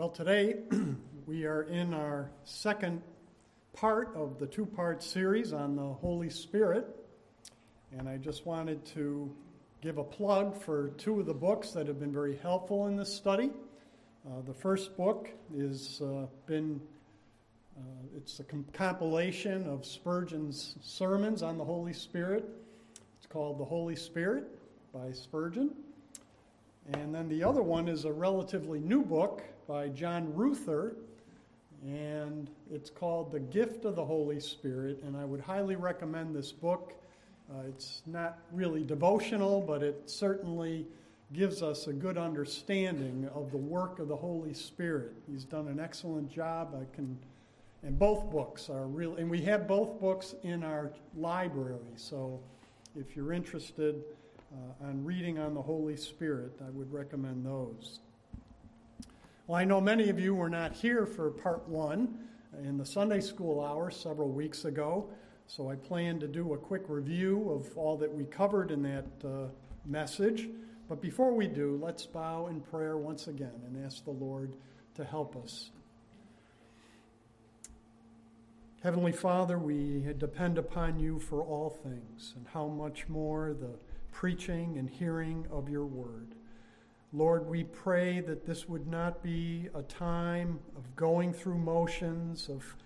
Well, today we are in our second part of the two part series on the Holy Spirit. And I just wanted to give a plug for two of the books that have been very helpful in this study. Uh, the first book is uh, been uh, it's a com- compilation of Spurgeon's sermons on the Holy Spirit. It's called The Holy Spirit by Spurgeon. And then the other one is a relatively new book by John Ruther, and it's called The Gift of the Holy Spirit. And I would highly recommend this book. Uh, it's not really devotional, but it certainly gives us a good understanding of the work of the Holy Spirit. He's done an excellent job. I can, and both books are real, and we have both books in our library. So, if you're interested uh, on reading on the Holy Spirit, I would recommend those. Well, I know many of you were not here for part one in the Sunday school hour several weeks ago, so I plan to do a quick review of all that we covered in that uh, message. But before we do, let's bow in prayer once again and ask the Lord to help us. Heavenly Father, we depend upon you for all things, and how much more the preaching and hearing of your word. Lord, we pray that this would not be a time of going through motions, of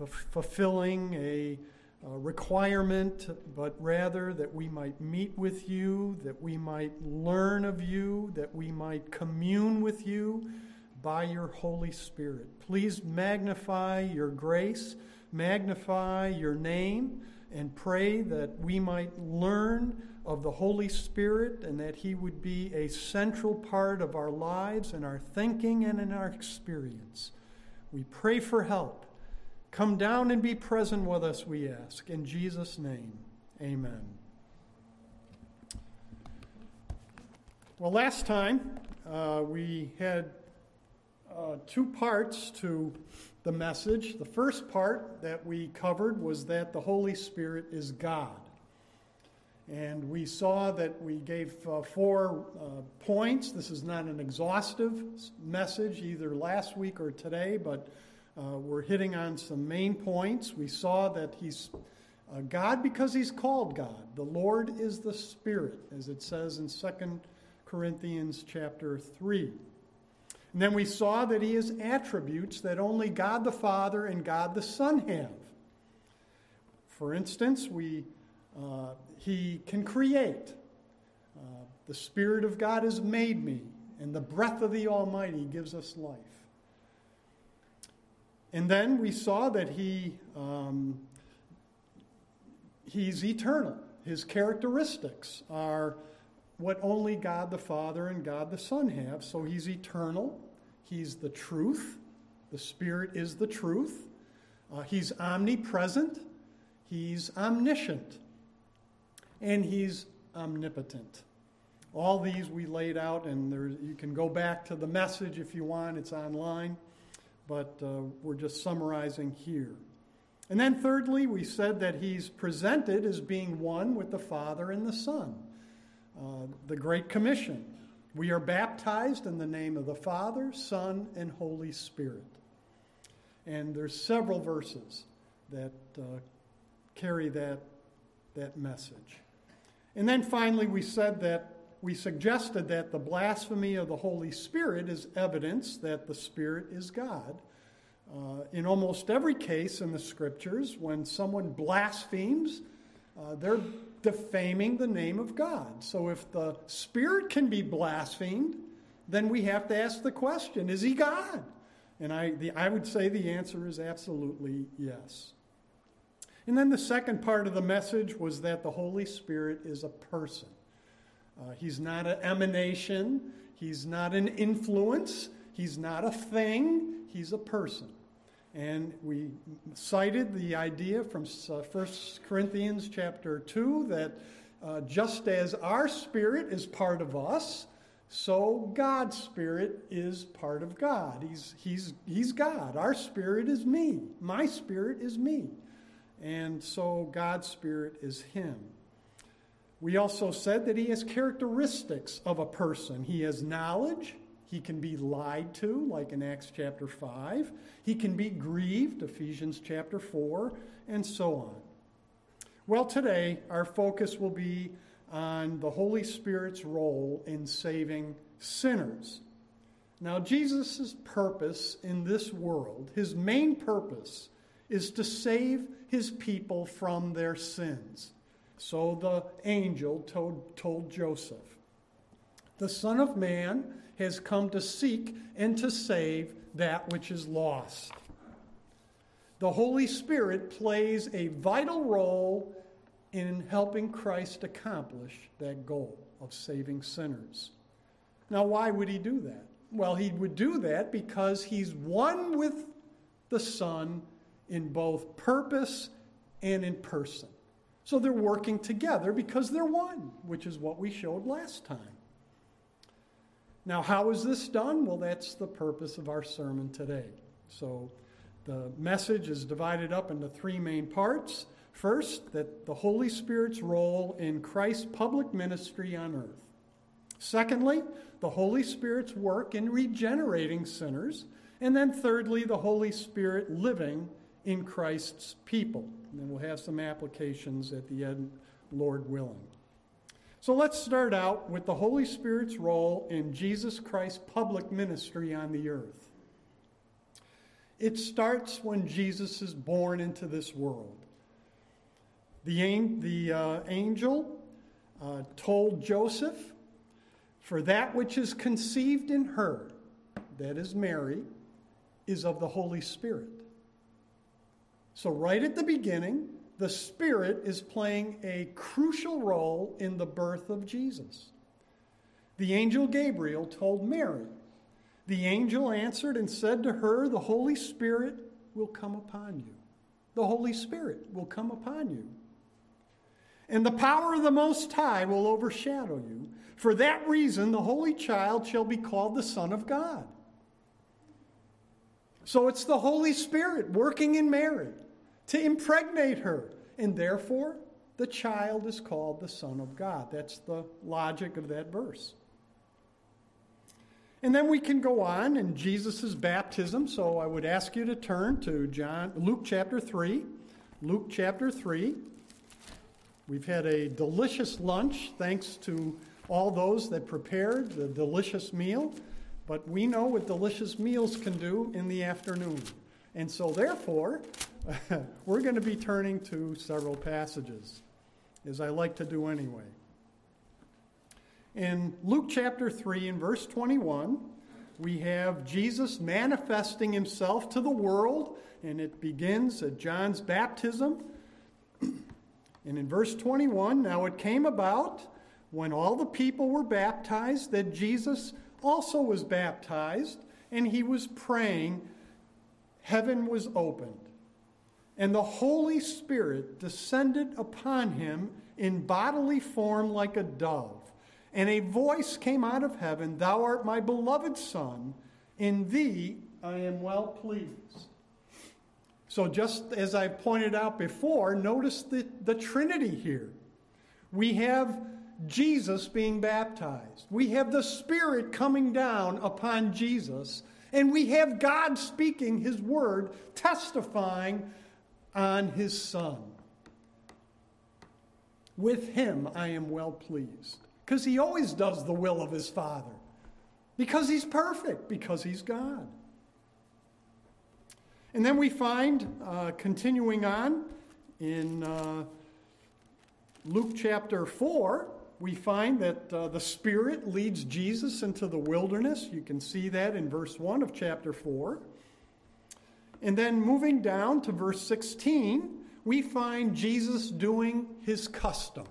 f- fulfilling a, a requirement, but rather that we might meet with you, that we might learn of you, that we might commune with you by your Holy Spirit. Please magnify your grace, magnify your name, and pray that we might learn of the Holy Spirit and that He would be a central part of our lives and our thinking and in our experience. We pray for help. Come down and be present with us, we ask. In Jesus' name, amen. Well, last time uh, we had uh, two parts to the message. The first part that we covered was that the Holy Spirit is God. And we saw that we gave uh, four uh, points. This is not an exhaustive message either last week or today, but uh, we're hitting on some main points. We saw that He's uh, God because He's called God. The Lord is the Spirit, as it says in 2 Corinthians chapter 3. And then we saw that He has attributes that only God the Father and God the Son have. For instance, we uh, he can create. Uh, the Spirit of God has made me, and the breath of the Almighty gives us life. And then we saw that he, um, he's eternal. His characteristics are what only God the Father and God the Son have. So he's eternal. He's the truth. The Spirit is the truth. Uh, he's omnipresent. He's omniscient and he's omnipotent. All these we laid out, and there, you can go back to the message if you want, it's online, but uh, we're just summarizing here. And then, thirdly, we said that he's presented as being one with the Father and the Son. Uh, the Great Commission. We are baptized in the name of the Father, Son, and Holy Spirit. And there's several verses that uh, carry that, that message. And then finally, we said that we suggested that the blasphemy of the Holy Spirit is evidence that the Spirit is God. Uh, in almost every case in the scriptures, when someone blasphemes, uh, they're defaming the name of God. So if the Spirit can be blasphemed, then we have to ask the question is he God? And I, the, I would say the answer is absolutely yes. And then the second part of the message was that the Holy Spirit is a person. Uh, he's not an emanation, he's not an influence, he's not a thing, he's a person. And we cited the idea from uh, 1 Corinthians chapter 2 that uh, just as our spirit is part of us, so God's spirit is part of God. He's, he's, he's God. Our spirit is me. My spirit is me and so God's Spirit is Him. We also said that He has characteristics of a person. He has knowledge, He can be lied to, like in Acts chapter 5. He can be grieved, Ephesians chapter 4, and so on. Well, today our focus will be on the Holy Spirit's role in saving sinners. Now, Jesus' purpose in this world, his main purpose, is to save his people from their sins. So the angel told, told Joseph, The Son of Man has come to seek and to save that which is lost. The Holy Spirit plays a vital role in helping Christ accomplish that goal of saving sinners. Now, why would he do that? Well, he would do that because he's one with the Son in both purpose and in person. So they're working together because they're one, which is what we showed last time. Now, how is this done? Well, that's the purpose of our sermon today. So the message is divided up into three main parts. First, that the Holy Spirit's role in Christ's public ministry on earth. Secondly, the Holy Spirit's work in regenerating sinners. And then thirdly, the Holy Spirit living in Christ's people. And then we'll have some applications at the end, Lord willing. So let's start out with the Holy Spirit's role in Jesus Christ's public ministry on the earth. It starts when Jesus is born into this world. The, the uh, angel uh, told Joseph, For that which is conceived in her, that is Mary, is of the Holy Spirit. So, right at the beginning, the Spirit is playing a crucial role in the birth of Jesus. The angel Gabriel told Mary, The angel answered and said to her, The Holy Spirit will come upon you. The Holy Spirit will come upon you. And the power of the Most High will overshadow you. For that reason, the Holy Child shall be called the Son of God. So it's the Holy Spirit working in Mary to impregnate her. And therefore, the child is called the Son of God. That's the logic of that verse. And then we can go on in Jesus' baptism. So I would ask you to turn to John, Luke chapter 3. Luke chapter 3. We've had a delicious lunch thanks to all those that prepared the delicious meal. But we know what delicious meals can do in the afternoon. And so, therefore, we're going to be turning to several passages, as I like to do anyway. In Luke chapter 3, in verse 21, we have Jesus manifesting himself to the world, and it begins at John's baptism. and in verse 21, now it came about when all the people were baptized that Jesus also was baptized, and he was praying. Heaven was opened and the Holy Spirit descended upon him in bodily form like a dove. And a voice came out of heaven Thou art my beloved Son, in thee I am well pleased. So, just as I pointed out before, notice the, the Trinity here. We have Jesus being baptized, we have the Spirit coming down upon Jesus, and we have God speaking his word, testifying on his Son. With him I am well pleased. Because he always does the will of his Father. Because he's perfect, because he's God. And then we find, uh, continuing on in uh, Luke chapter 4, we find that uh, the Spirit leads Jesus into the wilderness. You can see that in verse 1 of chapter 4. And then moving down to verse 16, we find Jesus doing his custom.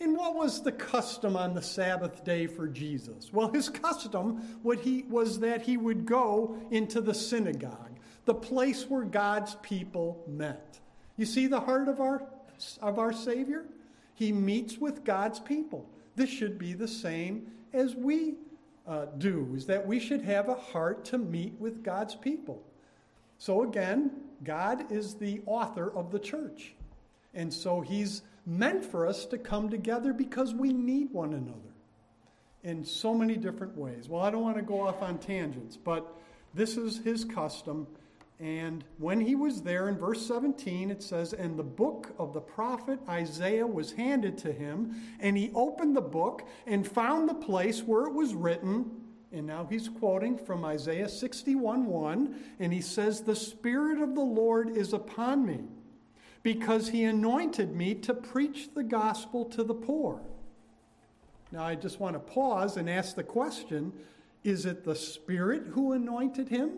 And what was the custom on the Sabbath day for Jesus? Well, his custom was that he would go into the synagogue, the place where God's people met. You see the heart of our, of our Savior? He meets with God's people. This should be the same as we uh, do, is that we should have a heart to meet with God's people. So again, God is the author of the church. And so he's meant for us to come together because we need one another. in so many different ways. Well, I don't want to go off on tangents, but this is his custom. And when he was there in verse 17, it says, And the book of the prophet Isaiah was handed to him, and he opened the book and found the place where it was written. And now he's quoting from Isaiah 61 1, and he says, The Spirit of the Lord is upon me, because he anointed me to preach the gospel to the poor. Now I just want to pause and ask the question is it the Spirit who anointed him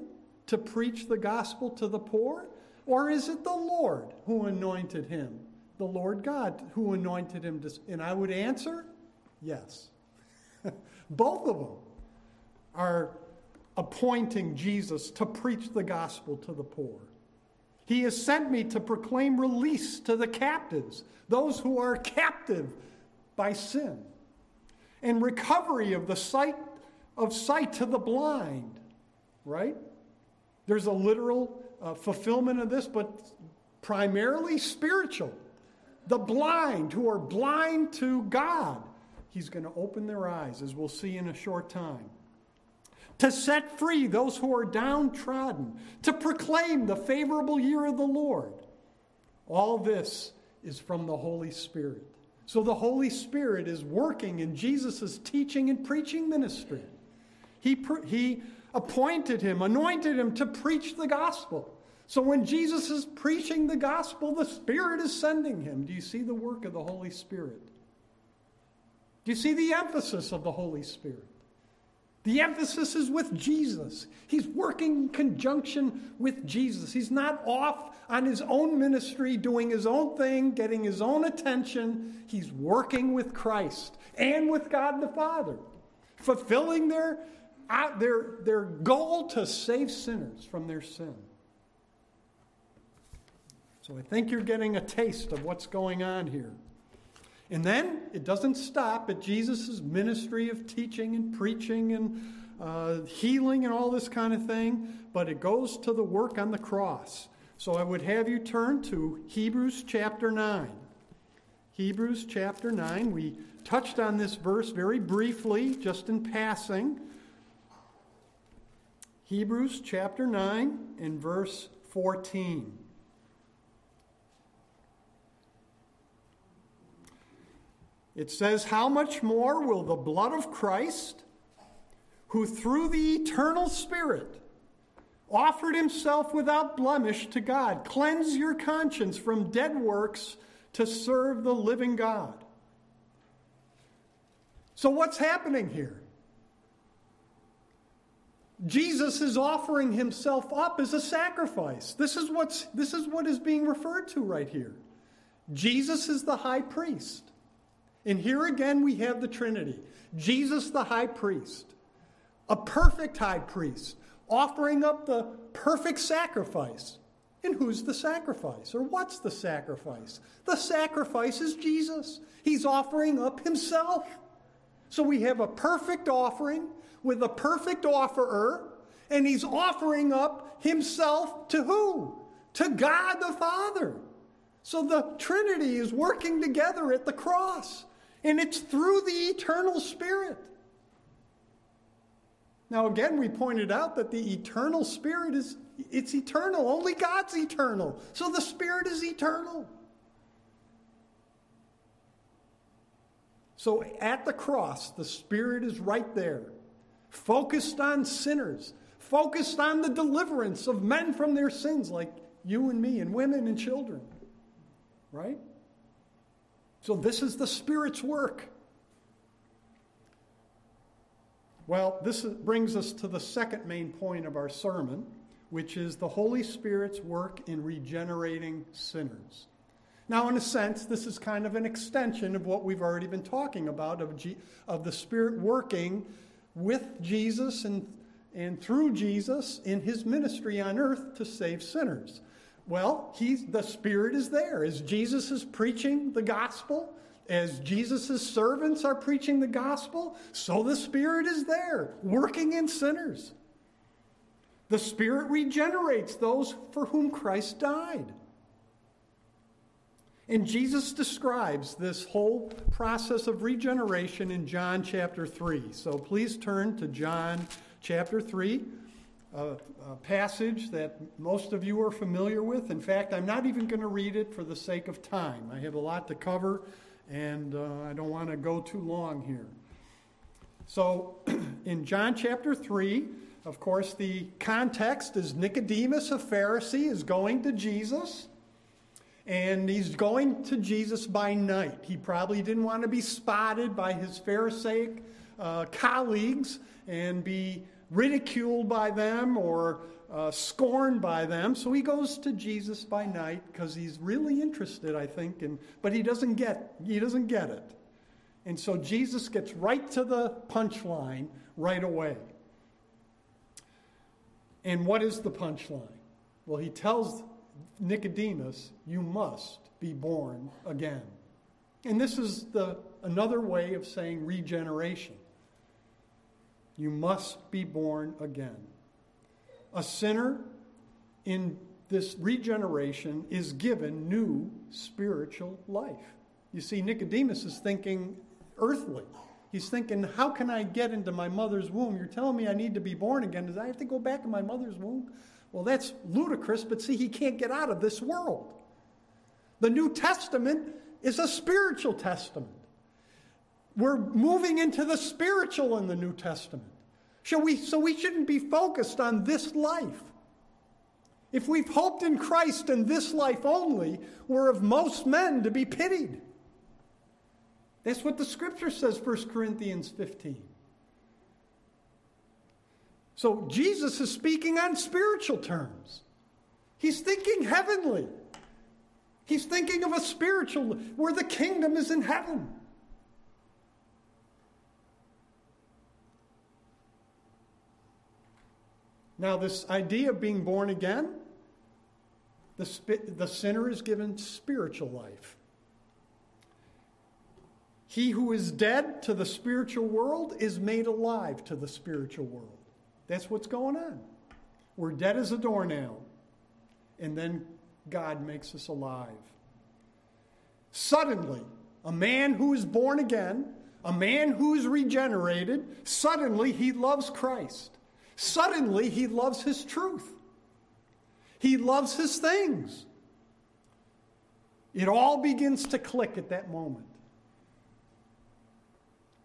to preach the gospel to the poor? Or is it the Lord who anointed him? The Lord God who anointed him? To, and I would answer yes. Both of them are appointing Jesus to preach the gospel to the poor. He has sent me to proclaim release to the captives, those who are captive by sin, and recovery of the sight of sight to the blind, right? There's a literal uh, fulfillment of this, but primarily spiritual. The blind who are blind to God, He's going to open their eyes, as we'll see in a short time. To set free those who are downtrodden, to proclaim the favorable year of the Lord. All this is from the Holy Spirit. So the Holy Spirit is working in Jesus' teaching and preaching ministry. He, he appointed him, anointed him to preach the gospel. So when Jesus is preaching the gospel, the Spirit is sending him. Do you see the work of the Holy Spirit? Do you see the emphasis of the Holy Spirit? The emphasis is with Jesus. He's working in conjunction with Jesus. He's not off on his own ministry, doing his own thing, getting his own attention. He's working with Christ and with God the Father, fulfilling their their, their goal to save sinners from their sin. So I think you're getting a taste of what's going on here. And then it doesn't stop at Jesus' ministry of teaching and preaching and uh, healing and all this kind of thing, but it goes to the work on the cross. So I would have you turn to Hebrews chapter 9. Hebrews chapter 9. We touched on this verse very briefly, just in passing. Hebrews chapter 9 and verse 14. It says, How much more will the blood of Christ, who through the eternal Spirit offered himself without blemish to God, cleanse your conscience from dead works to serve the living God? So, what's happening here? Jesus is offering himself up as a sacrifice. This is, what's, this is what is being referred to right here. Jesus is the high priest. And here again we have the Trinity Jesus, the high priest, a perfect high priest, offering up the perfect sacrifice. And who's the sacrifice? Or what's the sacrifice? The sacrifice is Jesus. He's offering up himself. So we have a perfect offering with a perfect offerer, and he's offering up himself to who? To God the Father. So the Trinity is working together at the cross, and it's through the eternal Spirit. Now again we pointed out that the eternal spirit is it's eternal. Only God's eternal. So the spirit is eternal. So at the cross the spirit is right there focused on sinners, focused on the deliverance of men from their sins, like you and me, and women and children. Right? So, this is the Spirit's work. Well, this brings us to the second main point of our sermon, which is the Holy Spirit's work in regenerating sinners. Now, in a sense, this is kind of an extension of what we've already been talking about of, G- of the Spirit working with Jesus and, and through Jesus in his ministry on earth to save sinners. Well, he's, the Spirit is there. As Jesus is preaching the gospel, as Jesus' servants are preaching the gospel, so the Spirit is there, working in sinners. The Spirit regenerates those for whom Christ died. And Jesus describes this whole process of regeneration in John chapter 3. So please turn to John chapter 3, a, a, passage that most of you are familiar with. In fact, I'm not even going to read it for the sake of time. I have a lot to cover, and uh, I don't want to go too long here. So, in John chapter 3, of course, the context is Nicodemus, a Pharisee, is going to Jesus and he's going to Jesus by night. He probably didn't want to be spotted by his Pharisaic uh, colleagues and be ridiculed by them or uh, scorned by them. So he goes to Jesus by night because he's really interested, I think, and, but he doesn't get he doesn't get it. And so Jesus gets right to the punchline right away. And what is the punchline? Well, he tells Nicodemus, you must be born again. And this is the, another way of saying regeneration. You must be born again. A sinner in this regeneration is given new spiritual life. You see, Nicodemus is thinking earthly. He's thinking, how can I get into my mother's womb? You're telling me I need to be born again. Does I have to go back in my mother's womb? Well, that's ludicrous, but see, he can't get out of this world. The New Testament is a spiritual testament. We're moving into the spiritual in the New Testament. Shall we, so we shouldn't be focused on this life. If we've hoped in Christ in this life only, we're of most men to be pitied. That's what the scripture says, 1 Corinthians 15. So Jesus is speaking on spiritual terms. He's thinking heavenly. He's thinking of a spiritual, where the kingdom is in heaven. Now, this idea of being born again, the, the sinner is given spiritual life. He who is dead to the spiritual world is made alive to the spiritual world. That's what's going on. We're dead as a doornail, and then God makes us alive. Suddenly, a man who is born again, a man who is regenerated, suddenly he loves Christ. Suddenly he loves his truth. He loves his things. It all begins to click at that moment.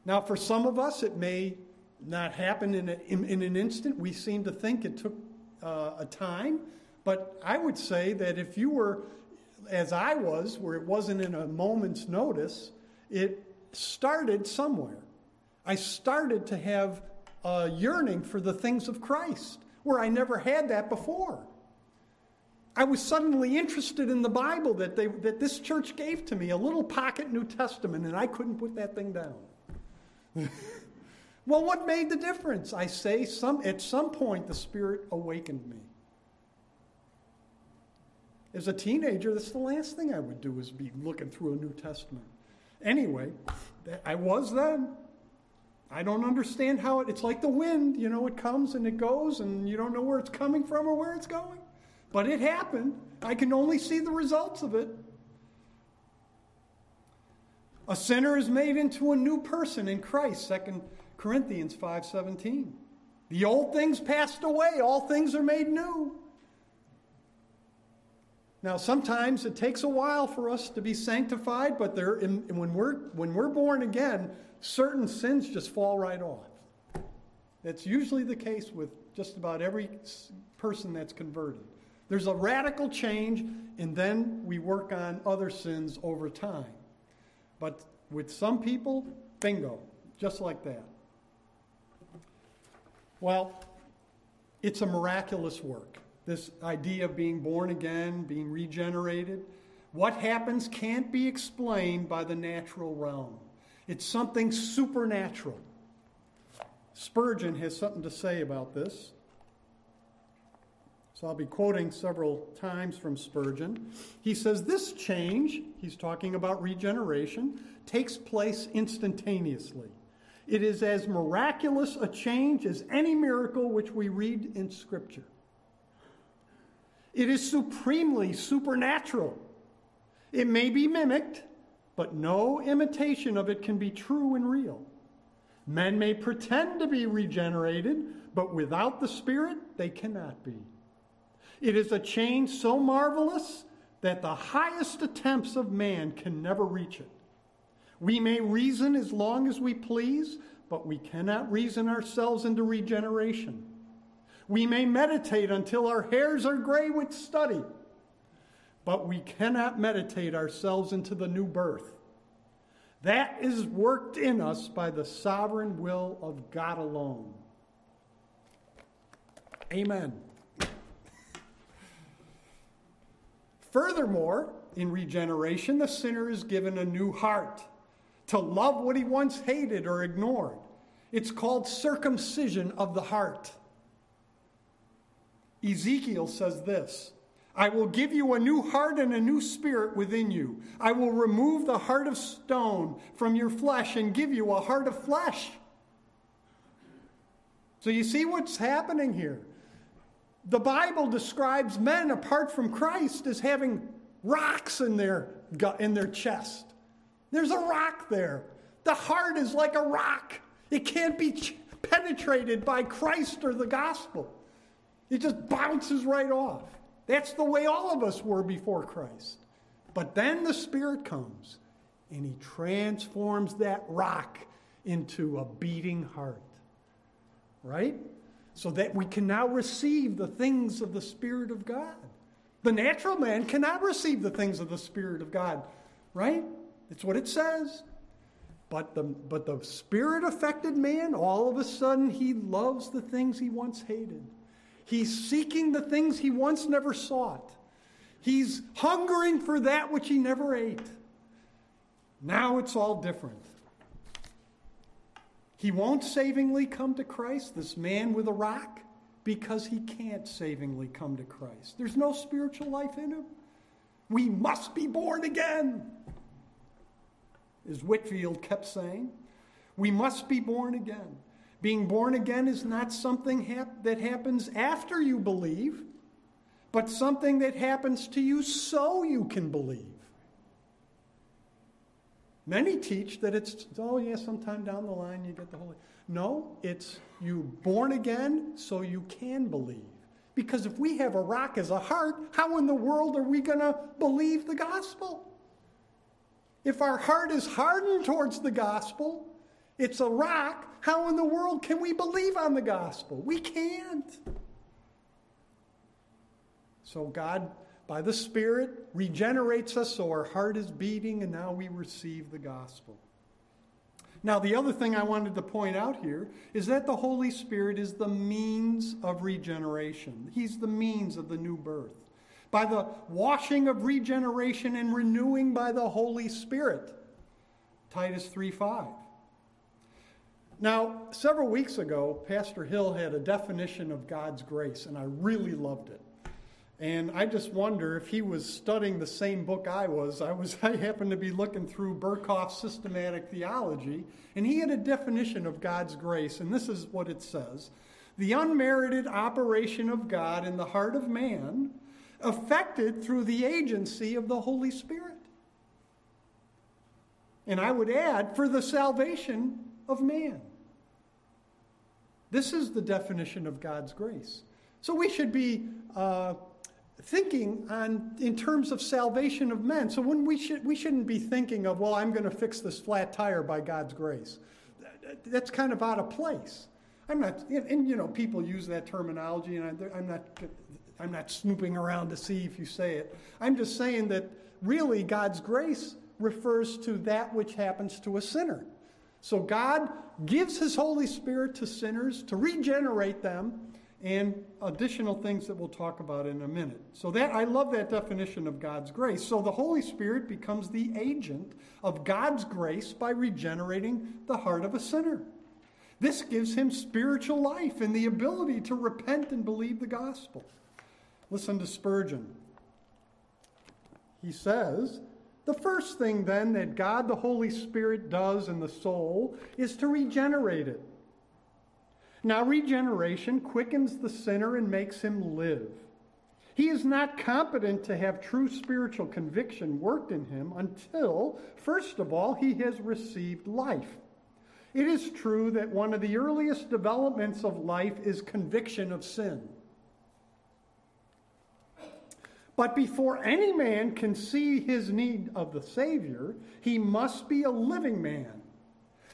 Now, for some of us, it may not happen in, a, in, in, an instant. We seem to think it took uh, a time. But I would say that if you were, as I was, where it wasn't in a moment's notice, it started somewhere. I started to have a yearning for the things of Christ, where I never had that before. I was suddenly interested in the Bible that, they, that this church gave to me, a little pocket New Testament, and I couldn't put that thing down. Well, what made the difference? I say some, at some point the Spirit awakened me. As a teenager, that's the last thing I would do is be looking through a New Testament. Anyway, I was then. I don't understand how it, it's like the wind, you know, it comes and it goes and you don't know where it's coming from or where it's going. But it happened. I can only see the results of it. A sinner is made into a new person in Christ, second Corinthians 5:17. The old things passed away, all things are made new. Now, sometimes it takes a while for us to be sanctified, but there, when, we're, when we're born again, certain sins just fall right off. That's usually the case with just about every person that's converted. There's a radical change, and then we work on other sins over time. But with some people, bingo, just like that. Well, it's a miraculous work. This idea of being born again, being regenerated. What happens can't be explained by the natural realm. It's something supernatural. Spurgeon has something to say about this. So I'll be quoting several times from Spurgeon. He says, This change, he's talking about regeneration, takes place instantaneously. It is as miraculous a change as any miracle which we read in Scripture. It is supremely supernatural. It may be mimicked, but no imitation of it can be true and real. Men may pretend to be regenerated, but without the Spirit, they cannot be. It is a change so marvelous that the highest attempts of man can never reach it. We may reason as long as we please, but we cannot reason ourselves into regeneration. We may meditate until our hairs are gray with study, but we cannot meditate ourselves into the new birth. That is worked in us by the sovereign will of God alone. Amen. Furthermore, in regeneration, the sinner is given a new heart to love what he once hated or ignored. It's called circumcision of the heart. Ezekiel says this I will give you a new heart and a new spirit within you. I will remove the heart of stone from your flesh and give you a heart of flesh. So you see what's happening here. The Bible describes men apart from Christ as having rocks in their gut, in their chest. There's a rock there. The heart is like a rock. It can't be penetrated by Christ or the gospel. It just bounces right off. That's the way all of us were before Christ. But then the Spirit comes and He transforms that rock into a beating heart. Right? So that we can now receive the things of the Spirit of God. The natural man cannot receive the things of the Spirit of God. Right? That's what it says. But the, but the spirit affected man, all of a sudden, he loves the things he once hated. He's seeking the things he once never sought. He's hungering for that which he never ate. Now it's all different. He won't savingly come to Christ, this man with a rock, because he can't savingly come to Christ. There's no spiritual life in him. We must be born again as Whitefield kept saying. We must be born again. Being born again is not something hap- that happens after you believe, but something that happens to you so you can believe. Many teach that it's, oh, yeah, sometime down the line you get the Holy. No, it's you born again so you can believe. Because if we have a rock as a heart, how in the world are we going to believe the gospel? If our heart is hardened towards the gospel, it's a rock, how in the world can we believe on the gospel? We can't. So God, by the Spirit, regenerates us so our heart is beating and now we receive the gospel. Now, the other thing I wanted to point out here is that the Holy Spirit is the means of regeneration. He's the means of the new birth by the washing of regeneration and renewing by the Holy Spirit. Titus 3:5. Now, several weeks ago, Pastor Hill had a definition of God's grace, and I really loved it. And I just wonder if he was studying the same book I was. I was I happened to be looking through Berkhof's systematic theology, and he had a definition of God's grace, and this is what it says: the unmerited operation of God in the heart of man affected through the agency of the Holy Spirit. And I would add, for the salvation of man. This is the definition of God's grace. So we should be uh, thinking on in terms of salvation of men. So when we should we shouldn't be thinking of, well, I'm going to fix this flat tire by God's grace. That's kind of out of place. I'm not, and, you know, people use that terminology, and I, I'm not I'm not snooping around to see if you say it. I'm just saying that really God's grace refers to that which happens to a sinner. So God gives his Holy Spirit to sinners to regenerate them and additional things that we'll talk about in a minute. So that I love that definition of God's grace. So the Holy Spirit becomes the agent of God's grace by regenerating the heart of a sinner. This gives him spiritual life and the ability to repent and believe the gospel. Listen to Spurgeon. He says, the first thing then that God the Holy Spirit does in the soul is to regenerate it. Now, regeneration quickens the sinner and makes him live. He is not competent to have true spiritual conviction worked in him until, first of all, he has received life. It is true that one of the earliest developments of life is conviction of sin. But before any man can see his need of the Savior, he must be a living man.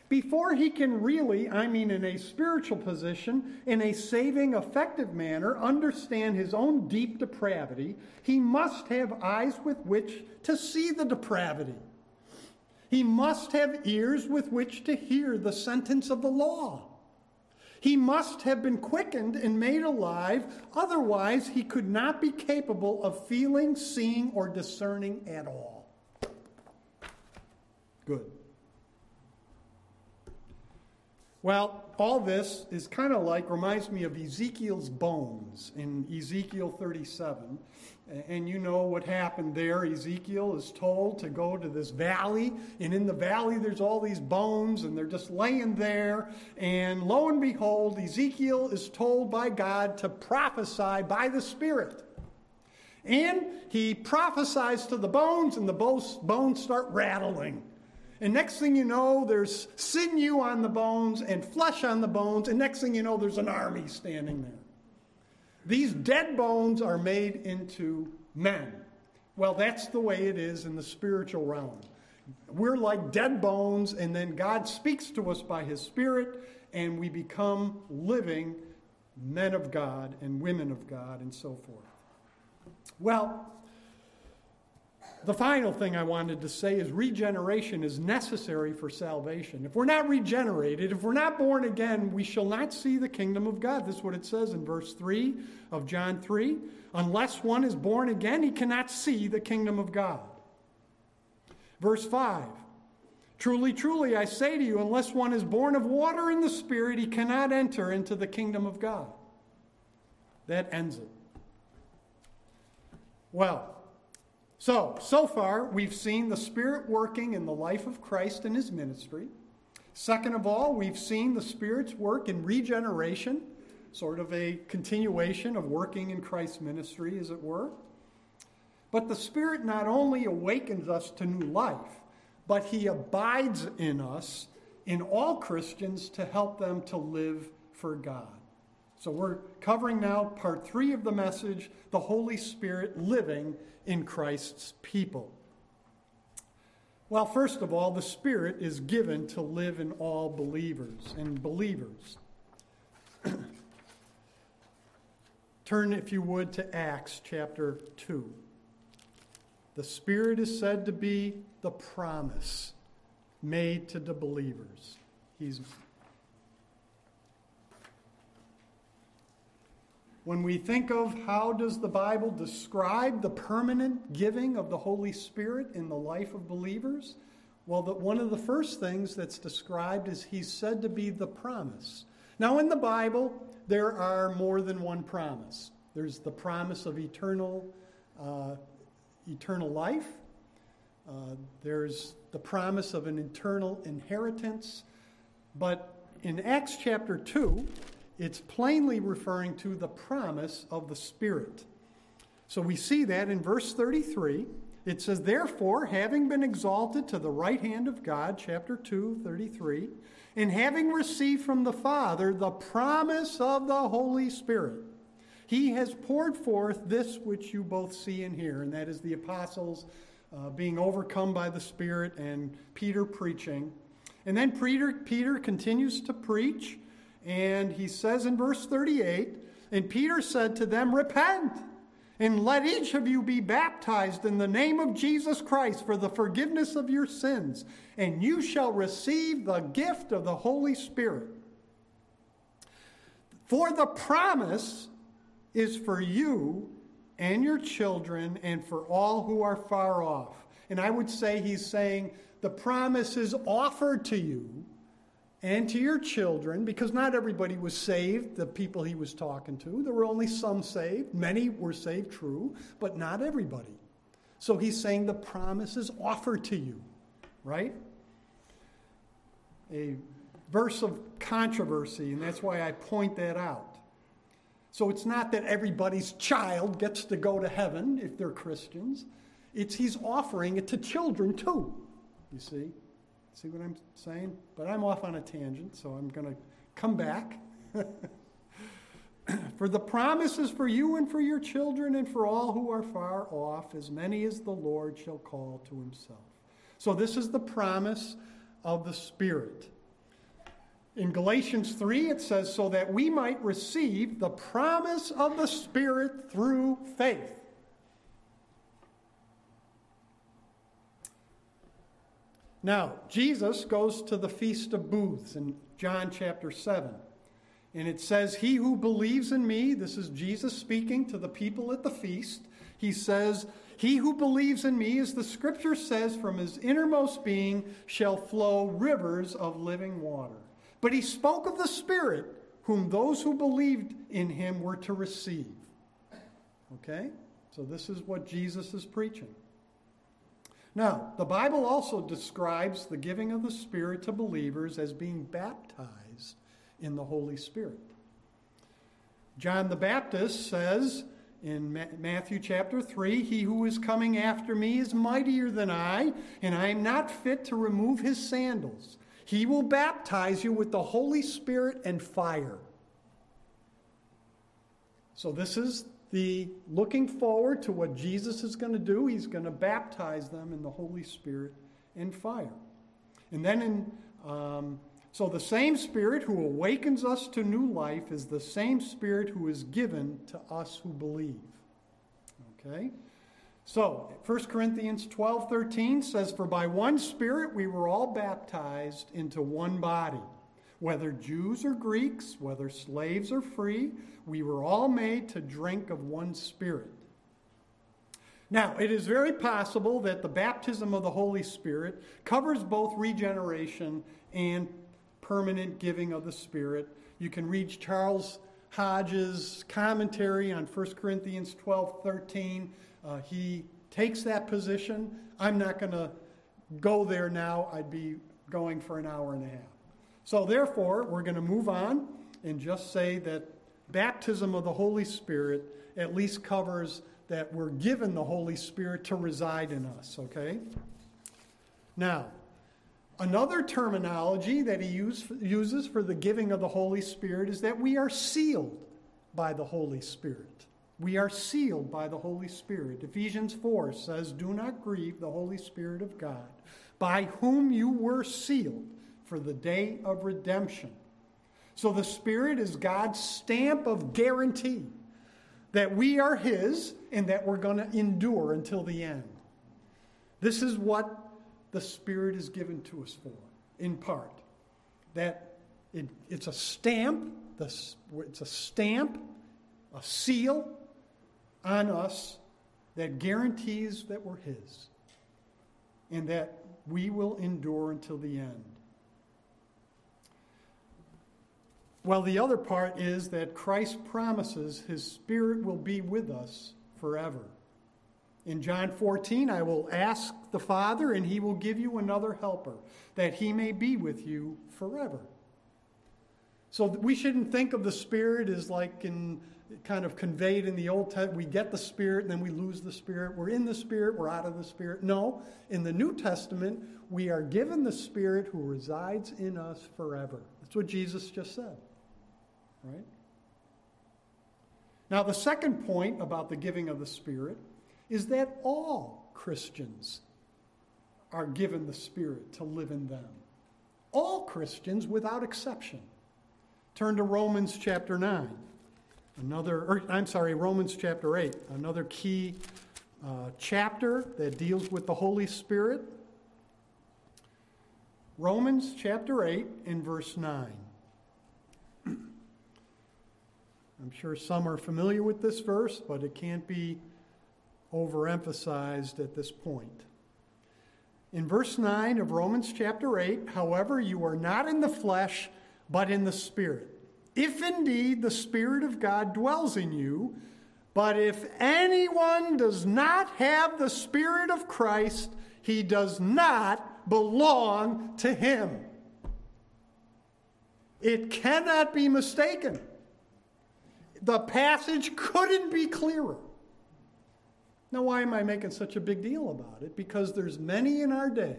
Before he can really, I mean in a spiritual position, in a saving, effective manner, understand his own deep depravity, he must have eyes with which to see the depravity. He must have ears with which to hear the sentence of the law. He must have been quickened and made alive, otherwise, he could not be capable of feeling, seeing, or discerning at all. Good. Well, all this is kind of like, reminds me of Ezekiel's bones in Ezekiel 37. And you know what happened there. Ezekiel is told to go to this valley, and in the valley there's all these bones, and they're just laying there. And lo and behold, Ezekiel is told by God to prophesy by the Spirit. And he prophesies to the bones, and the bones start rattling. And next thing you know, there's sinew on the bones and flesh on the bones, and next thing you know, there's an army standing there. These dead bones are made into men. Well, that's the way it is in the spiritual realm. We're like dead bones, and then God speaks to us by His Spirit, and we become living men of God and women of God and so forth. Well, the final thing I wanted to say is regeneration is necessary for salvation. If we're not regenerated, if we're not born again, we shall not see the kingdom of God. This is what it says in verse 3 of John 3. Unless one is born again, he cannot see the kingdom of God. Verse 5 Truly, truly, I say to you, unless one is born of water and the Spirit, he cannot enter into the kingdom of God. That ends it. Well, so, so far, we've seen the Spirit working in the life of Christ and his ministry. Second of all, we've seen the Spirit's work in regeneration, sort of a continuation of working in Christ's ministry, as it were. But the Spirit not only awakens us to new life, but he abides in us, in all Christians, to help them to live for God. So we're covering now part three of the message the Holy Spirit living in Christ's people. Well, first of all, the Spirit is given to live in all believers and believers. Turn, if you would, to Acts chapter 2. The Spirit is said to be the promise made to the believers. He's When we think of how does the Bible describe the permanent giving of the Holy Spirit in the life of believers? Well, that one of the first things that's described is he's said to be the promise. Now, in the Bible, there are more than one promise. There's the promise of eternal, uh, eternal life. Uh, there's the promise of an eternal inheritance. But in Acts chapter 2, it's plainly referring to the promise of the Spirit. So we see that in verse 33. It says, Therefore, having been exalted to the right hand of God, chapter 2, 33, and having received from the Father the promise of the Holy Spirit, he has poured forth this which you both see and hear, and that is the apostles uh, being overcome by the Spirit and Peter preaching. And then Peter, Peter continues to preach and he says in verse 38 And Peter said to them, Repent, and let each of you be baptized in the name of Jesus Christ for the forgiveness of your sins, and you shall receive the gift of the Holy Spirit. For the promise is for you and your children and for all who are far off. And I would say he's saying the promise is offered to you and to your children, because not everybody was saved, the people he was talking to. There were only some saved. Many were saved, true, but not everybody. So he's saying the promise is offered to you, right? A verse of controversy, and that's why I point that out. So it's not that everybody's child gets to go to heaven if they're Christians. It's he's offering it to children too. You see? See what I'm saying? But I'm off on a tangent, so I'm going to come back. for the promise is for you and for your children and for all who are far off, as many as the Lord shall call to himself. So this is the promise of the Spirit. In Galatians 3, it says, so that we might receive the promise of the Spirit through faith. Now, Jesus goes to the Feast of Booths in John chapter 7. And it says, He who believes in me, this is Jesus speaking to the people at the feast, he says, He who believes in me, as the scripture says, from his innermost being shall flow rivers of living water. But he spoke of the Spirit, whom those who believed in him were to receive. Okay? So this is what Jesus is preaching. Now, the Bible also describes the giving of the Spirit to believers as being baptized in the Holy Spirit. John the Baptist says in Matthew chapter 3 He who is coming after me is mightier than I, and I am not fit to remove his sandals. He will baptize you with the Holy Spirit and fire. So, this is the looking forward to what Jesus is going to do. He's going to baptize them in the Holy Spirit and fire. And then in um, so the same Spirit who awakens us to new life is the same Spirit who is given to us who believe. Okay? So, 1 Corinthians 12 13 says, For by one Spirit we were all baptized into one body whether Jews or Greeks, whether slaves or free, we were all made to drink of one Spirit. Now, it is very possible that the baptism of the Holy Spirit covers both regeneration and permanent giving of the Spirit. You can read Charles Hodge's commentary on 1 Corinthians 12 13. Uh, he takes that position. I'm not going to go there now, I'd be going for an hour and a half. So, therefore, we're going to move on and just say that baptism of the Holy Spirit at least covers that we're given the Holy Spirit to reside in us, okay? Now, another terminology that he use, uses for the giving of the Holy Spirit is that we are sealed by the Holy Spirit. We are sealed by the Holy Spirit. Ephesians 4 says, Do not grieve the Holy Spirit of God, by whom you were sealed for the day of redemption. So the Spirit is God's stamp of guarantee that we are His and that we're going to endure until the end. This is what the Spirit is given to us for, in part. That it, it's a stamp, the, it's a stamp, a seal on us that guarantees that we're His and that we will endure until the end. Well, the other part is that Christ promises his Spirit will be with us forever. In John 14, I will ask the Father, and he will give you another helper, that he may be with you forever. So we shouldn't think of the Spirit as like in kind of conveyed in the Old Testament. We get the Spirit, and then we lose the Spirit. We're in the Spirit, we're out of the Spirit. No, in the New Testament, we are given the Spirit who resides in us forever. That's what Jesus just said. Right? Now, the second point about the giving of the Spirit is that all Christians are given the Spirit to live in them. All Christians without exception. Turn to Romans chapter 9. Another, or, I'm sorry, Romans chapter 8, another key uh, chapter that deals with the Holy Spirit. Romans chapter 8 and verse 9. I'm sure some are familiar with this verse, but it can't be overemphasized at this point. In verse 9 of Romans chapter 8, however, you are not in the flesh, but in the Spirit. If indeed the Spirit of God dwells in you, but if anyone does not have the Spirit of Christ, he does not belong to him. It cannot be mistaken The passage couldn't be clearer. Now, why am I making such a big deal about it? Because there's many in our day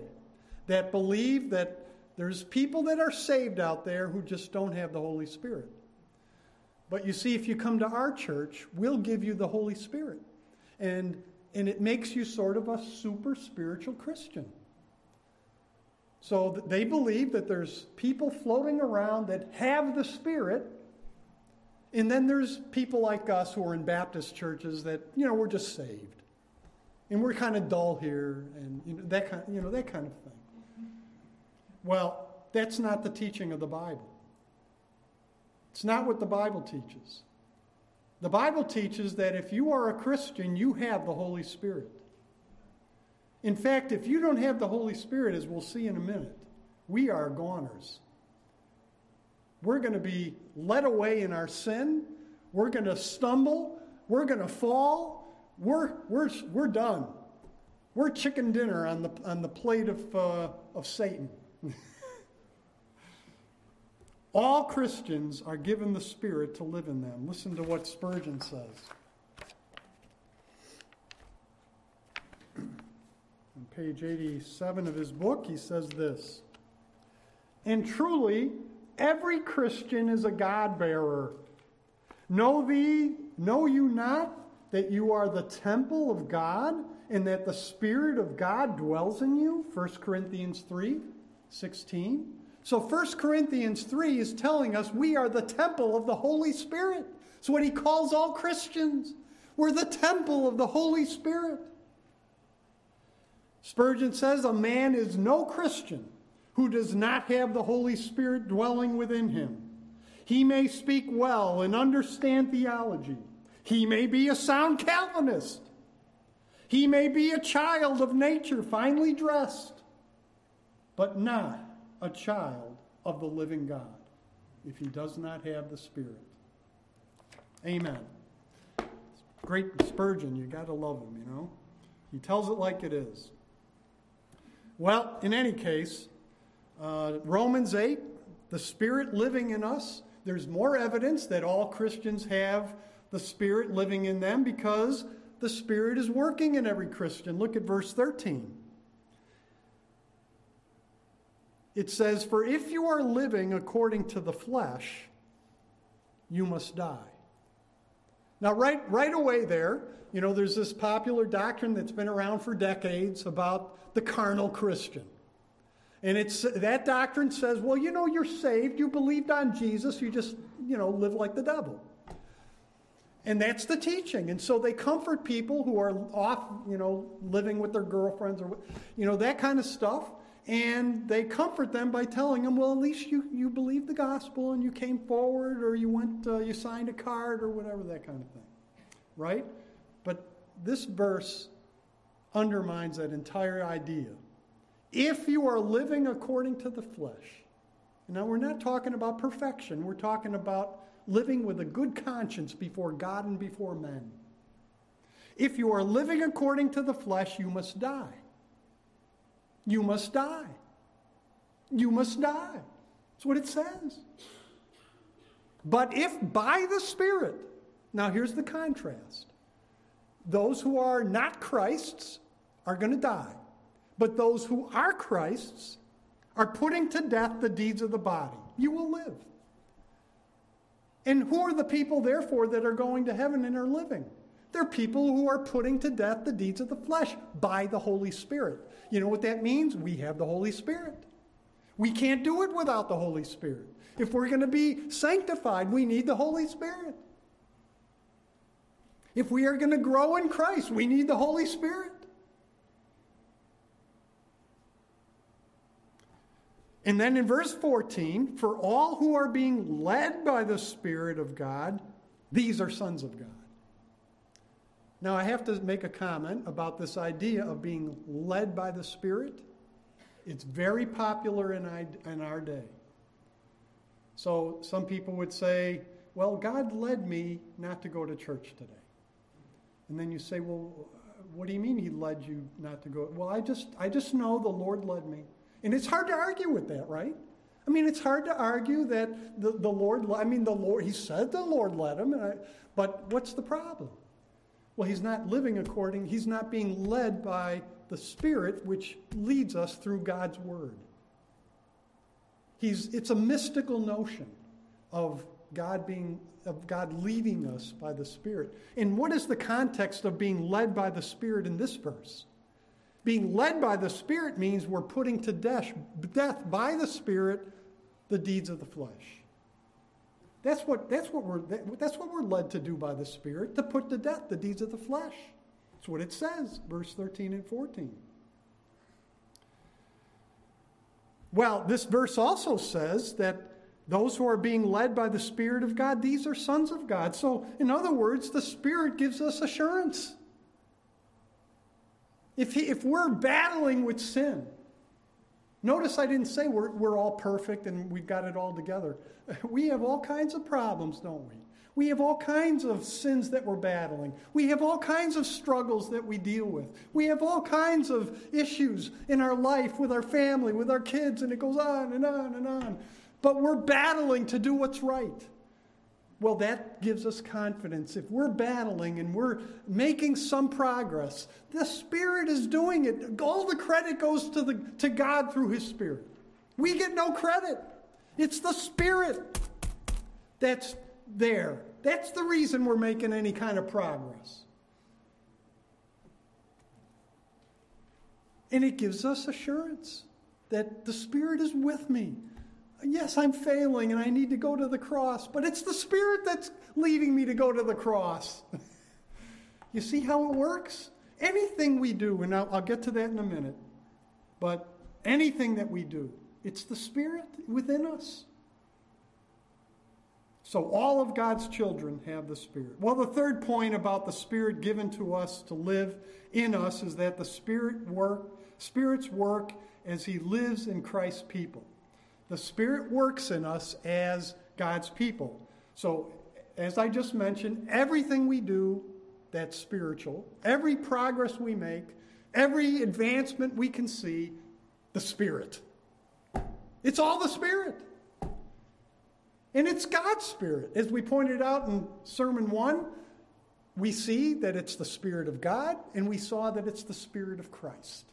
that believe that there's people that are saved out there who just don't have the Holy Spirit. But you see, if you come to our church, we'll give you the Holy Spirit. And, and it makes you sort of a super spiritual Christian. So they believe that there's people floating around that have the Spirit. And then there's people like us who are in Baptist churches that, you know, we're just saved. And we're kind of dull here and you know, that, kind, you know, that kind of thing. Well, that's not the teaching of the Bible. It's not what the Bible teaches. The Bible teaches that if you are a Christian, you have the Holy Spirit. In fact, if you don't have the Holy Spirit, as we'll see in a minute, we are goners. We're going to be led away in our sin. We're going to stumble. We're going to fall. We're, we're, we're done. We're chicken dinner on the, on the plate of, uh, of Satan. All Christians are given the Spirit to live in them. Listen to what Spurgeon says. On page 87 of his book, he says this And truly, every Christian is a God bearer. Know thee, know you not that you are the temple of God and that the Spirit of God dwells in you? 1 Corinthians 3 16. So 1 Corinthians 3 is telling us we are the temple of the Holy Spirit. It's what he calls all Christians. We're the temple of the Holy Spirit. Spurgeon says a man is no Christian who does not have the Holy Spirit dwelling within him. He may speak well and understand theology. He may be a sound Calvinist. He may be a child of nature, finely dressed but not a child of the living God if he does not have the Spirit. Amen. Great Spurgeon, you got to love him, you know. He tells it like it is. Well, in any case, uh, Romans 8, the Spirit living in us, there's more evidence that all Christians have the Spirit living in them because the Spirit is working in every Christian. Look at verse 13. it says, For if you are living according to the flesh, you must die. Now, right, right away there, you know, there's this popular doctrine that's been around for decades about the carnal Christian. And it's that doctrine says, well, you know, you're saved, you believed on Jesus, you just, you know, live like the devil. And that's the teaching. And so they comfort people who are off, you know, living with their girlfriends or, you know, that kind of stuff. And they comfort them by telling them, well, at least you, you believed the gospel and you came forward or you went, uh, you signed a card or whatever, that kind of thing. Right? But this verse undermines that entire idea. If you are living according to the flesh, now we're not talking about perfection, we're talking about living with a good conscience before God and before men. If you are living according to the flesh, you must die. You must die. You must die. That's what it says. But if by the Spirit, now here's the contrast those who are not Christ's are going to die, but those who are Christ's are putting to death the deeds of the body. You will live. And who are the people, therefore, that are going to heaven and are living? They're people who are putting to death the deeds of the flesh by the Holy Spirit. You know what that means? We have the Holy Spirit. We can't do it without the Holy Spirit. If we're going to be sanctified, we need the Holy Spirit. If we are going to grow in Christ, we need the Holy Spirit. And then in verse 14, for all who are being led by the Spirit of God, these are sons of God. Now, I have to make a comment about this idea of being led by the Spirit. It's very popular in, in our day. So, some people would say, Well, God led me not to go to church today. And then you say, Well, what do you mean He led you not to go? Well, I just, I just know the Lord led me. And it's hard to argue with that, right? I mean, it's hard to argue that the, the Lord, I mean, the Lord, he said the Lord led him, I, but what's the problem? Well, he's not living according, he's not being led by the Spirit, which leads us through God's Word. He's, it's a mystical notion of God being of God leading us by the Spirit. And what is the context of being led by the Spirit in this verse? Being led by the Spirit means we're putting to death, death by the Spirit the deeds of the flesh. That's what, that's, what we're, that's what we're led to do by the Spirit, to put to death the deeds of the flesh. That's what it says, verse 13 and 14. Well, this verse also says that those who are being led by the Spirit of God, these are sons of God. So, in other words, the Spirit gives us assurance. If, he, if we're battling with sin, notice I didn't say we're, we're all perfect and we've got it all together. We have all kinds of problems, don't we? We have all kinds of sins that we're battling. We have all kinds of struggles that we deal with. We have all kinds of issues in our life with our family, with our kids, and it goes on and on and on. But we're battling to do what's right. Well, that gives us confidence. If we're battling and we're making some progress, the Spirit is doing it. All the credit goes to, the, to God through His Spirit. We get no credit. It's the Spirit that's there. That's the reason we're making any kind of progress. And it gives us assurance that the Spirit is with me. Yes, I'm failing and I need to go to the cross, but it's the Spirit that's leading me to go to the cross. you see how it works? Anything we do, and I'll, I'll get to that in a minute, but anything that we do, it's the Spirit within us. So all of God's children have the Spirit. Well, the third point about the Spirit given to us to live in us is that the Spirit work, Spirit's work as He lives in Christ's people. The Spirit works in us as God's people. So, as I just mentioned, everything we do that's spiritual, every progress we make, every advancement we can see, the Spirit. It's all the Spirit. And it's God's Spirit. As we pointed out in Sermon 1, we see that it's the Spirit of God, and we saw that it's the Spirit of Christ.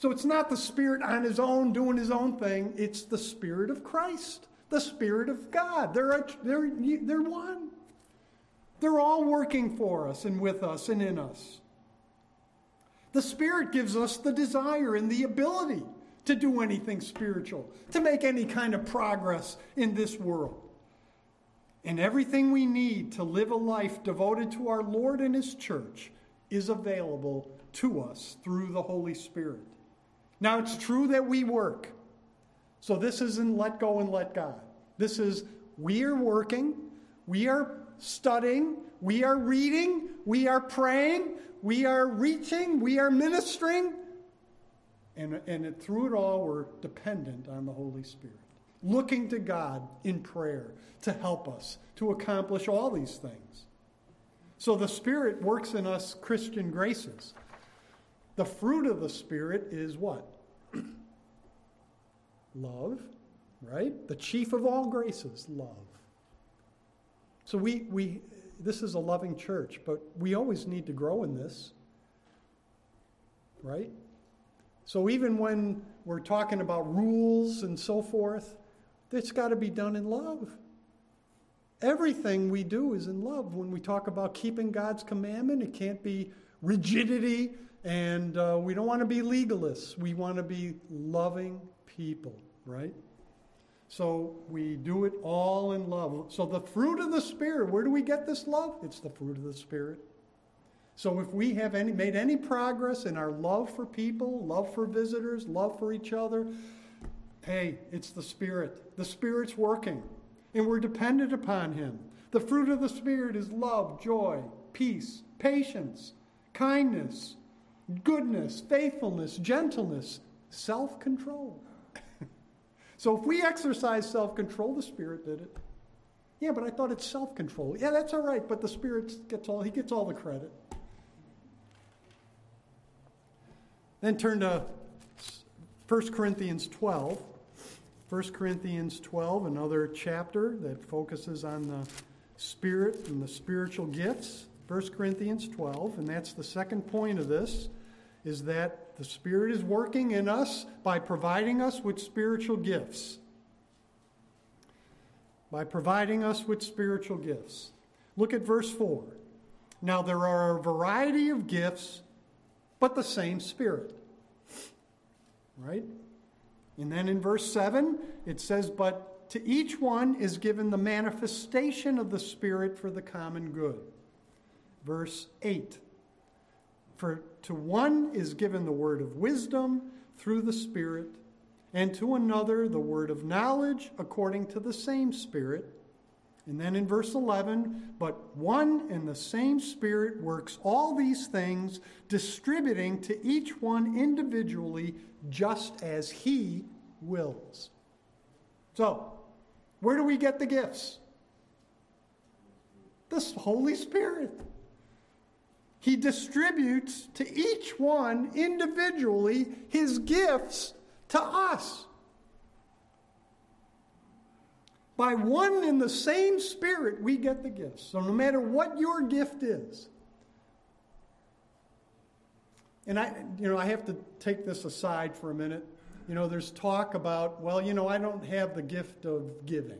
So it's not the Spirit on his own doing his own thing, it's the Spirit of Christ, the Spirit of God. They're, a, they're, they're one. They're all working for us and with us and in us. The Spirit gives us the desire and the ability to do anything spiritual, to make any kind of progress in this world. And everything we need to live a life devoted to our Lord and His church is available to us through the Holy Spirit. Now, it's true that we work. So, this isn't let go and let God. This is we are working, we are studying, we are reading, we are praying, we are reaching, we are ministering. And, and through it all, we're dependent on the Holy Spirit, looking to God in prayer to help us to accomplish all these things. So the Spirit works in us Christian graces. The fruit of the Spirit is what? love, right? The chief of all graces, love. So we, we this is a loving church, but we always need to grow in this, right? So even when we're talking about rules and so forth, it's got to be done in love. Everything we do is in love. When we talk about keeping God's commandment, it can't be rigidity and uh, we don't want to be legalists. We want to be loving people, right? So we do it all in love. So the fruit of the Spirit, where do we get this love? It's the fruit of the Spirit. So if we have any, made any progress in our love for people, love for visitors, love for each other, hey, it's the Spirit. The Spirit's working, and we're dependent upon Him. The fruit of the Spirit is love, joy, peace, patience, kindness, goodness, faithfulness, gentleness, self control. so if we exercise self control, the Spirit did it. Yeah, but I thought it's self control. Yeah, that's all right, but the Spirit gets all, he gets all the credit. Then turn to 1 Corinthians 12. 1 Corinthians 12, another chapter that focuses on the Spirit and the spiritual gifts. 1 Corinthians 12, and that's the second point of this, is that the Spirit is working in us by providing us with spiritual gifts. By providing us with spiritual gifts. Look at verse 4. Now there are a variety of gifts, but the same Spirit. Right? And then in verse 7, it says, But to each one is given the manifestation of the Spirit for the common good. Verse 8, For to one is given the word of wisdom through the Spirit, and to another the word of knowledge according to the same Spirit. And then in verse 11, but one and the same Spirit works all these things, distributing to each one individually just as He wills. So, where do we get the gifts? The Holy Spirit. He distributes to each one individually his gifts to us. By one and the same Spirit, we get the gifts. So, no matter what your gift is, and I, you know, I have to take this aside for a minute. You know, there's talk about, well, you know, I don't have the gift of giving,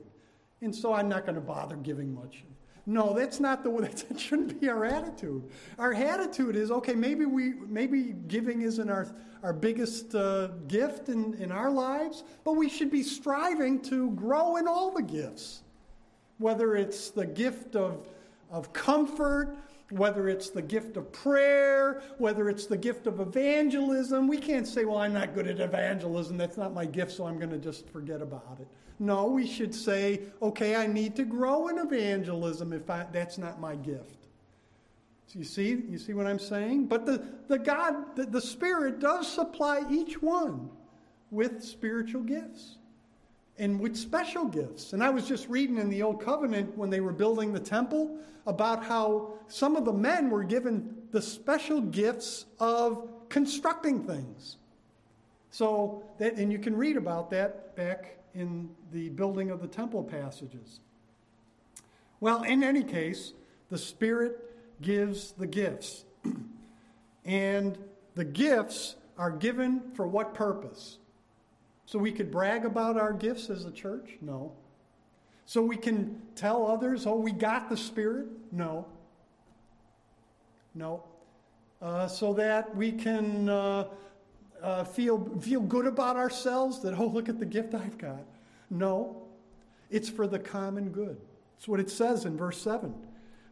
and so I'm not going to bother giving much. No, that's not the way. That shouldn't be our attitude. Our attitude is okay. Maybe we, maybe giving isn't our our biggest uh, gift in in our lives, but we should be striving to grow in all the gifts, whether it's the gift of of comfort whether it's the gift of prayer, whether it's the gift of evangelism. We can't say, well, I'm not good at evangelism. That's not my gift, so I'm going to just forget about it. No, we should say, okay, I need to grow in evangelism if I, that's not my gift. So you see, you see what I'm saying? But the, the God, the, the Spirit does supply each one with spiritual gifts and with special gifts. And I was just reading in the Old Covenant when they were building the temple about how some of the men were given the special gifts of constructing things. So that, and you can read about that back in the building of the temple passages. Well, in any case, the Spirit gives the gifts. and the gifts are given for what purpose? So we could brag about our gifts as a church? No. So we can tell others, oh, we got the Spirit? No. No. Uh, so that we can uh, uh, feel, feel good about ourselves that, oh, look at the gift I've got. No. It's for the common good. That's what it says in verse 7.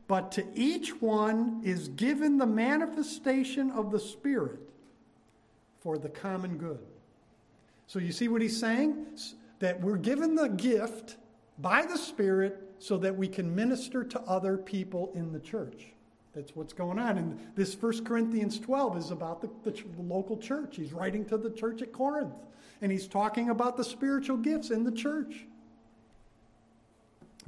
But to each one is given the manifestation of the Spirit for the common good. So you see what he's saying? That we're given the gift by the Spirit so that we can minister to other people in the church. That's what's going on. And this 1 Corinthians 12 is about the, the, the, local church. He's writing to the church at Corinth, and he's talking about the spiritual gifts in the church.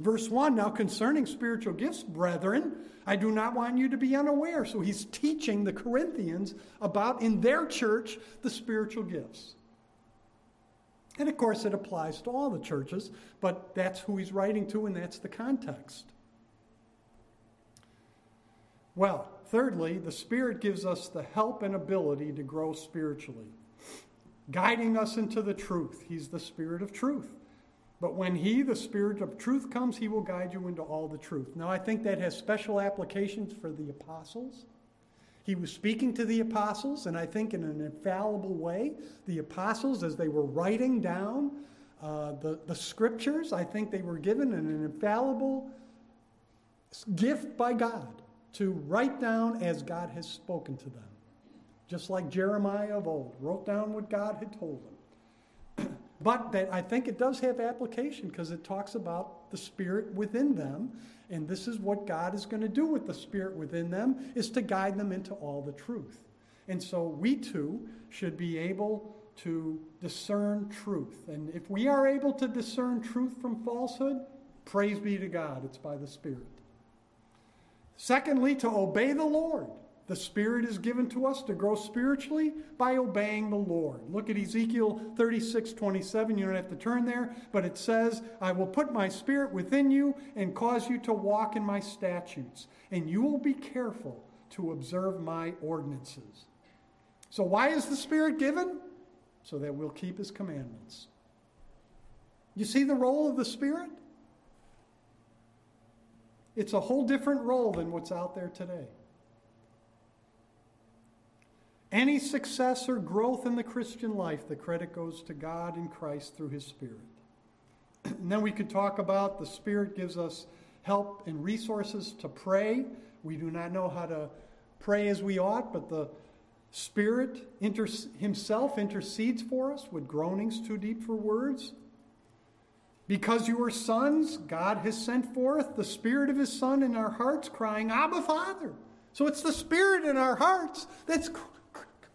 Verse 1 Now concerning spiritual gifts, brethren, I do not want you to be unaware. So he's teaching the Corinthians about in their church the spiritual gifts. And of course, it applies to all the churches, but that's who he's writing to, and that's the context. Well, thirdly, the Spirit gives us the help and ability to grow spiritually, guiding us into the truth. He's the Spirit of truth. But when He, the Spirit of truth, comes, He will guide you into all the truth. Now, I think that has special applications for the apostles he was speaking to the apostles, and I think in an infallible way. The apostles, as they were writing down uh, the, the scriptures, I think they were given an infallible gift by God to write down as God has spoken to them. Just like Jeremiah of old wrote down what God had told them. but that I think it does have application because it talks about the spirit within them and this is what God is going to do with the Spirit within them, is to guide them into all the truth. And so we too should be able to discern truth. And if we are able to discern truth from falsehood, praise be to God, it's by the Spirit. Secondly, to obey the Lord. the Spirit is given to us to grow spiritually by obeying the Lord. Look at Ezekiel 36 27. You don't have to turn there, but it says, I will put my Spirit within you and cause you to walk in my statutes, and you will be careful to observe my ordinances. So, why is the Spirit given? So that we'll keep his commandments. You see the role of the Spirit? It's a whole different role than what's out there today. Any success or growth in the Christian life, the credit goes to God and Christ through His Spirit. and then we could talk about the Spirit gives us help and resources to pray. We do not know how to pray as we ought, but the Spirit inter- Himself intercedes for us with groanings too deep for words. Because you are sons, God has sent forth the Spirit of His Son in our hearts, crying, Abba, Father. So it's the Spirit in our hearts that's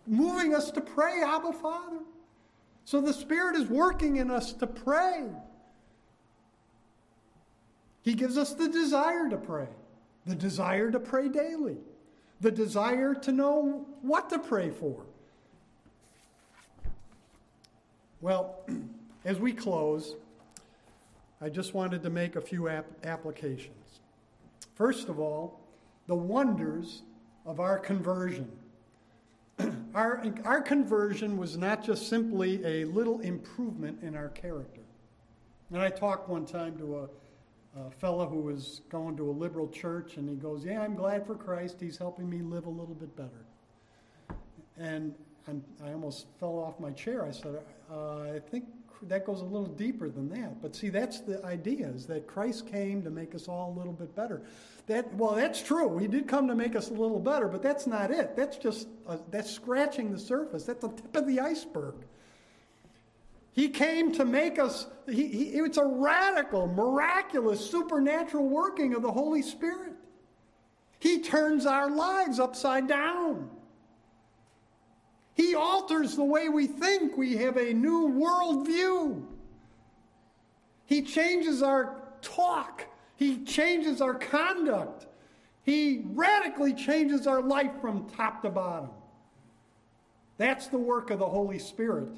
moving us to pray, Abba, Father. So the Spirit is working in us to pray. He gives us the desire to pray, the desire to pray daily, the desire to know what to pray for. Well, as we close, I just wanted to make a few ap- applications. First of all, the wonders of our conversion. our, our conversion was not just simply a little improvement in our character. And I talked one time to a, a fellow who was going to a liberal church, and he goes, Yeah, I'm glad for Christ. He's helping me live a little bit better. And i almost fell off my chair. I said, uh, I think that goes a little deeper than that. But see, that's the idea: is that Christ came to make us all a little bit better. That well, that's true. He did come to make us a little better, but that's not it. That's just uh, that's scratching the surface. That's the tip of the iceberg. He came to make us. He, he, it's a radical, miraculous, supernatural working of the Holy Spirit. He turns our lives upside down. He alters the way we think. We have a new worldview. He changes our talk. He changes our conduct. He radically changes our life from top to bottom. That's the work of the Holy Spirit.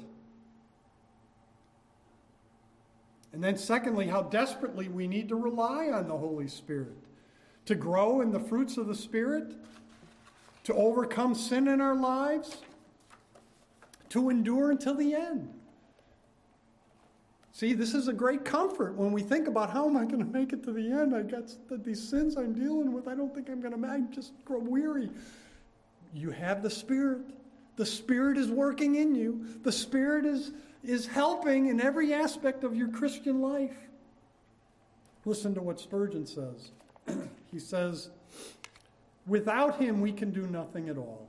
And then, secondly, how desperately we need to rely on the Holy Spirit to grow in the fruits of the Spirit, to overcome sin in our lives, to endure until the end. See, this is a great comfort when we think about how am I going to make it to the end? I got these sins I'm dealing with. I don't think I'm going to. I just grow weary. You have the Spirit. The Spirit is working in you. The Spirit is is helping in every aspect of your Christian life. Listen to what Spurgeon says. he says, "Without Him, we can do nothing at all."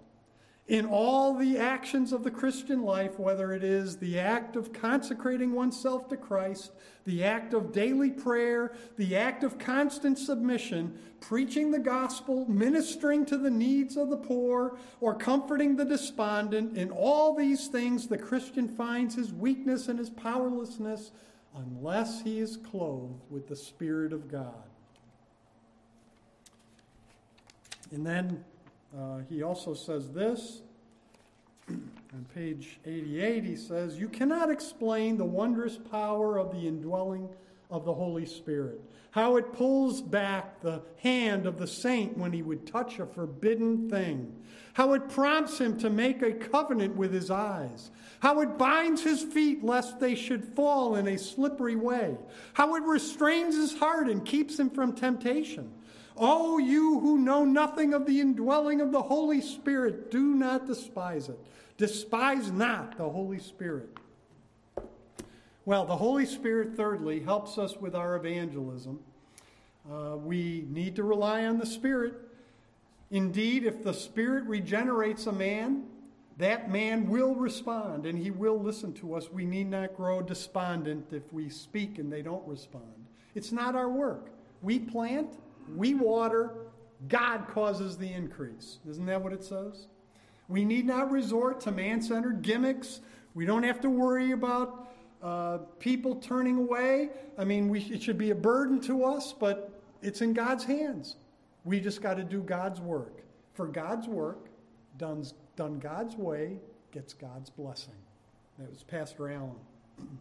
In all the actions of the Christian life, whether it is the act of consecrating oneself to Christ, the act of daily prayer, the act of constant submission, preaching the gospel, ministering to the needs of the poor, or comforting the despondent, in all these things the Christian finds his weakness and his powerlessness unless he is clothed with the Spirit of God. And then uh, he also says this on page 88. He says, You cannot explain the wondrous power of the indwelling of the Holy Spirit. How it pulls back the hand of the saint when he would touch a forbidden thing. How it prompts him to make a covenant with his eyes. How it binds his feet lest they should fall in a slippery way. How it restrains his heart and keeps him from temptation O you who know nothing of the indwelling of the Holy Spirit, do not despise it. Despise not the Holy Spirit. Well, the Holy Spirit, thirdly, helps us with our evangelism. Uh, we need to rely on the Spirit. Indeed, if the Spirit regenerates a man, that man will respond and he will listen to us. We need not grow despondent if we speak and they don't respond. It's not our work. We plant, we water, God causes the increase. Isn't that what it says? We need not resort to man centered gimmicks. We don't have to worry about uh, people turning away. I mean, we, it should be a burden to us, but it's in God's hands. We just got to do God's work. for God's work, done, done God's way, gets God's blessing. That was Pastor Allen.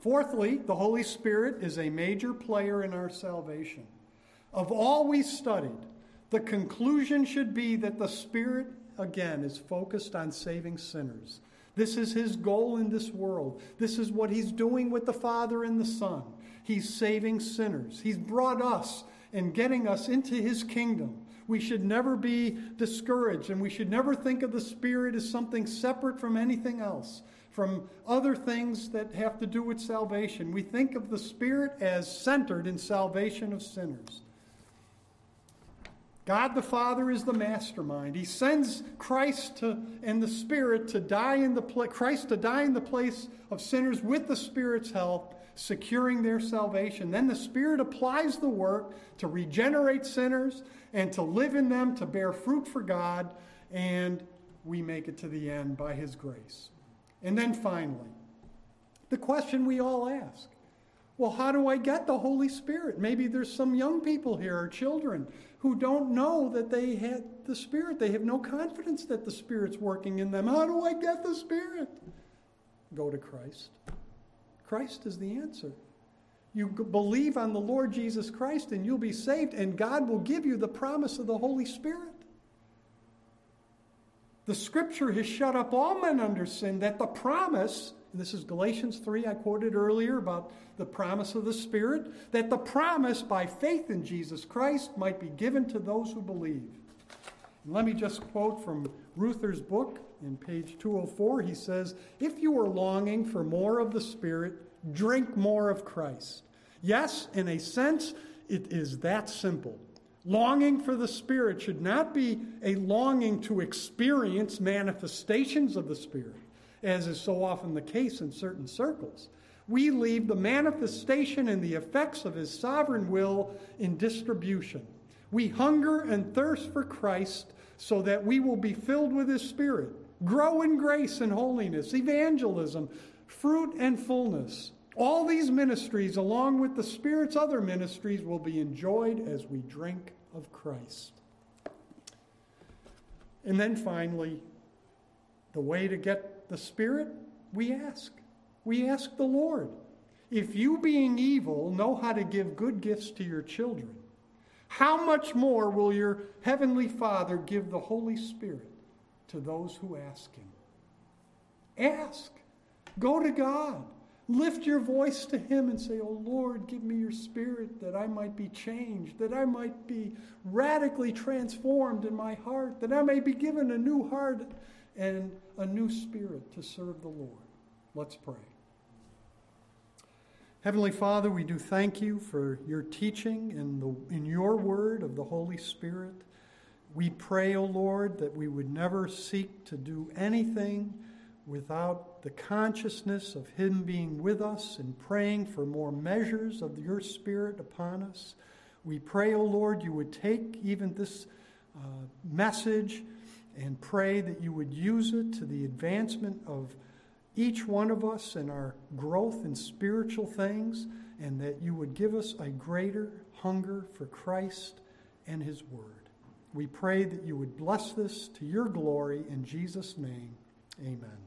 Fourthly, the Holy Spirit is a major player in our salvation. Of all we studied, the conclusion should be that the Spirit, again, is focused on saving sinners. This is his goal in this world. This is what he's doing with the Father and the Son. He's saving sinners. He's brought us and getting us into his kingdom. We should never be discouraged, and we should never think of the Spirit as something separate from anything else, from other things that have to do with salvation. We think of the Spirit as centered in salvation of sinners. God the Father is the mastermind. He sends Christ to, and the Spirit to die in the pla- Christ to die in the place of sinners with the Spirit's help, securing their salvation. Then the Spirit applies the work to regenerate sinners and to live in them to bear fruit for God, and we make it to the end by His grace. And then finally, the question we all ask well, how do I get the Holy Spirit? Maybe there's some young people here or children who don't know that they had the Spirit. They have no confidence that the Spirit's working in them. How do I get the Spirit? Go to Christ. Christ is the answer. You believe on the Lord Jesus Christ and you'll be saved, and God will give you the promise of the Holy Spirit. The scripture has shut up all men under sin that the promise, this is Galatians 3, I quoted earlier about the promise of the Spirit, that the promise by faith in Jesus Christ might be given to those who believe. And let me just quote from Ruther's book in page 204. He says, If you are longing for more of the Spirit, drink more of Christ. Yes, in a sense, it is that simple. Longing for the Spirit should not be a longing to experience manifestations of the Spirit, as is so often the case in certain circles. We leave the manifestation and the effects of His sovereign will in distribution. We hunger and thirst for Christ so that we will be filled with His Spirit, grow in grace and holiness, evangelism, fruit and fullness, all these ministries, along with the Spirit's other ministries, will be enjoyed as we drink of Christ. And then finally, the way to get the Spirit, we ask. We ask the Lord. If you, being evil, know how to give good gifts to your children, how much more will your heavenly Father give the Holy Spirit to those who ask Him? Ask. Go to God. Lift your voice to Him and say, Oh Lord, give me your spirit that I might be changed, that I might be radically transformed in my heart, that I may be given a new heart and a new spirit to serve the Lord. Let's pray. Heavenly Father, we do thank you for your teaching in, the, in your word of the Holy Spirit. We pray, O oh Lord, that we would never seek to do anything without the consciousness of Him being with us and praying for more measures of your Spirit upon us. We pray, O oh Lord, you would take even this uh, message and pray that you would use it to the advancement of each one of us in our growth in spiritual things, and that you would give us a greater hunger for Christ and His Word. We pray that you would bless this to your glory in Jesus' name. Amen.